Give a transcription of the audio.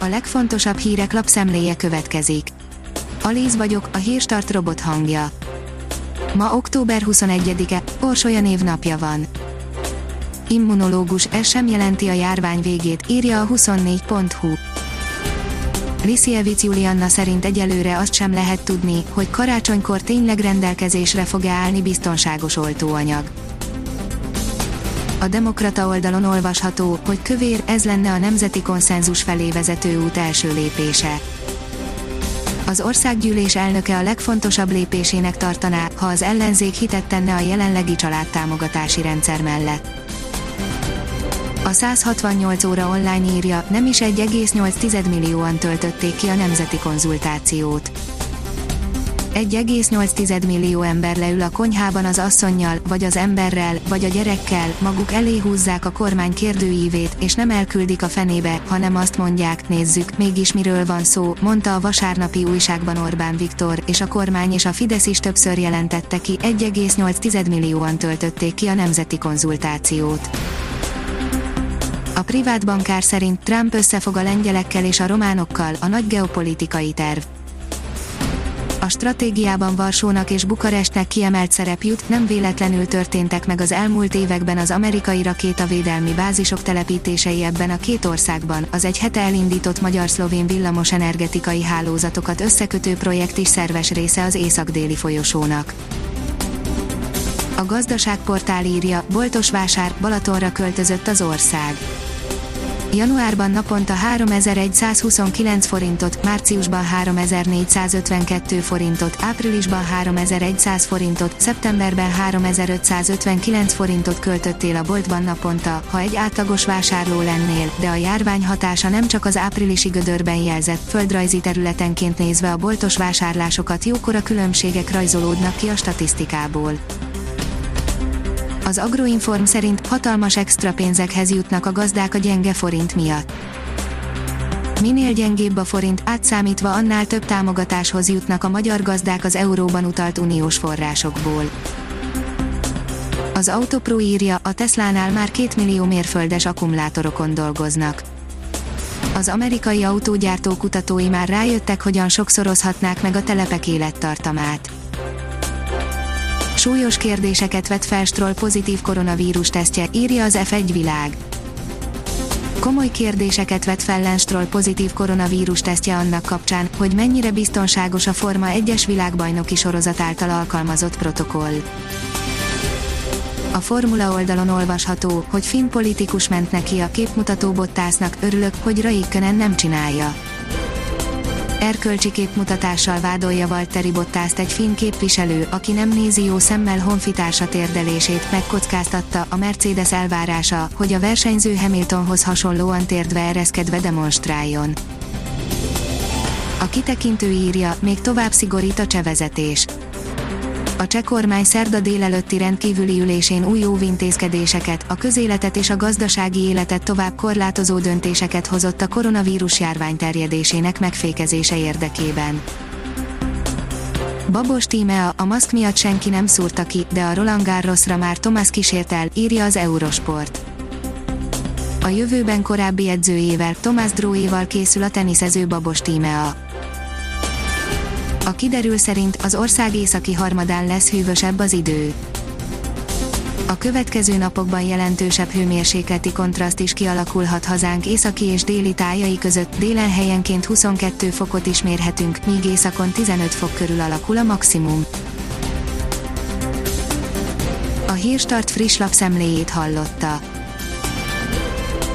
a legfontosabb hírek lapszemléje következik. Alíz vagyok, a hírstart robot hangja. Ma október 21-e, Orsolya névnapja van. Immunológus, ez sem jelenti a járvány végét, írja a 24.hu. Lisziewicz Julianna szerint egyelőre azt sem lehet tudni, hogy karácsonykor tényleg rendelkezésre fog-e állni biztonságos oltóanyag. A Demokrata oldalon olvasható, hogy kövér, ez lenne a nemzeti konszenzus felé vezető út első lépése. Az országgyűlés elnöke a legfontosabb lépésének tartaná, ha az ellenzék hitet tenne a jelenlegi családtámogatási rendszer mellett. A 168 óra online írja, nem is 1,8 millióan töltötték ki a nemzeti konzultációt. 1,8 millió ember leül a konyhában az asszonnyal, vagy az emberrel, vagy a gyerekkel, maguk elé húzzák a kormány kérdőívét, és nem elküldik a fenébe, hanem azt mondják, nézzük, mégis miről van szó, mondta a vasárnapi újságban Orbán Viktor, és a kormány és a Fidesz is többször jelentette ki, 1,8 millióan töltötték ki a nemzeti konzultációt. A privát bankár szerint Trump összefog a lengyelekkel és a románokkal, a nagy geopolitikai terv. A stratégiában Varsónak és Bukarestnek kiemelt szerep jut, nem véletlenül történtek meg az elmúlt években az amerikai rakétavédelmi bázisok telepítései ebben a két országban, az egy hete elindított magyar-szlovén villamos energetikai hálózatokat összekötő projekt is szerves része az észak-déli folyosónak. A gazdaságportál írja, boltos vásár, Balatonra költözött az ország Januárban naponta 3129 forintot, márciusban 3452 forintot, áprilisban 3100 forintot, szeptemberben 3559 forintot költöttél a boltban naponta, ha egy átlagos vásárló lennél, de a járvány hatása nem csak az áprilisi gödörben jelzett, földrajzi területenként nézve a boltos vásárlásokat jókora különbségek rajzolódnak ki a statisztikából. Az Agroinform szerint hatalmas extra pénzekhez jutnak a gazdák a gyenge forint miatt. Minél gyengébb a forint, átszámítva annál több támogatáshoz jutnak a magyar gazdák az euróban utalt uniós forrásokból. Az Autopro írja, a Teslánál már 2 millió mérföldes akkumulátorokon dolgoznak. Az amerikai autógyártó kutatói már rájöttek, hogyan sokszorozhatnák meg a telepek élettartamát Súlyos kérdéseket vet fel Stroll pozitív koronavírus tesztje, írja az F1 világ. Komoly kérdéseket vet fel Lance pozitív koronavírus tesztje annak kapcsán, hogy mennyire biztonságos a Forma 1-es világbajnoki sorozat által alkalmazott protokoll. A Formula oldalon olvasható, hogy finn politikus ment neki a képmutató bottásznak, örülök, hogy Raikkonen nem csinálja erkölcsi képmutatással vádolja Valtteri Bottást egy finn képviselő, aki nem nézi jó szemmel honfitársa térdelését, megkockáztatta a Mercedes elvárása, hogy a versenyző Hamiltonhoz hasonlóan térdve ereszkedve demonstráljon. A kitekintő írja, még tovább szigorít a csevezetés a cseh kormány szerda délelőtti rendkívüli ülésén új óvintézkedéseket, a közéletet és a gazdasági életet tovább korlátozó döntéseket hozott a koronavírus járvány terjedésének megfékezése érdekében. Babos Tímea, a maszk miatt senki nem szúrta ki, de a Roland Garrosra már Thomas kísért el, írja az Eurosport. A jövőben korábbi edzőjével, Tomás Dróéval készül a teniszező Babos Tímea. A kiderül szerint az ország északi harmadán lesz hűvösebb az idő. A következő napokban jelentősebb hőmérsékleti kontraszt is kialakulhat hazánk északi és déli tájai között, délen helyenként 22 fokot is mérhetünk, míg északon 15 fok körül alakul a maximum. A Hírstart friss lapszemléjét hallotta.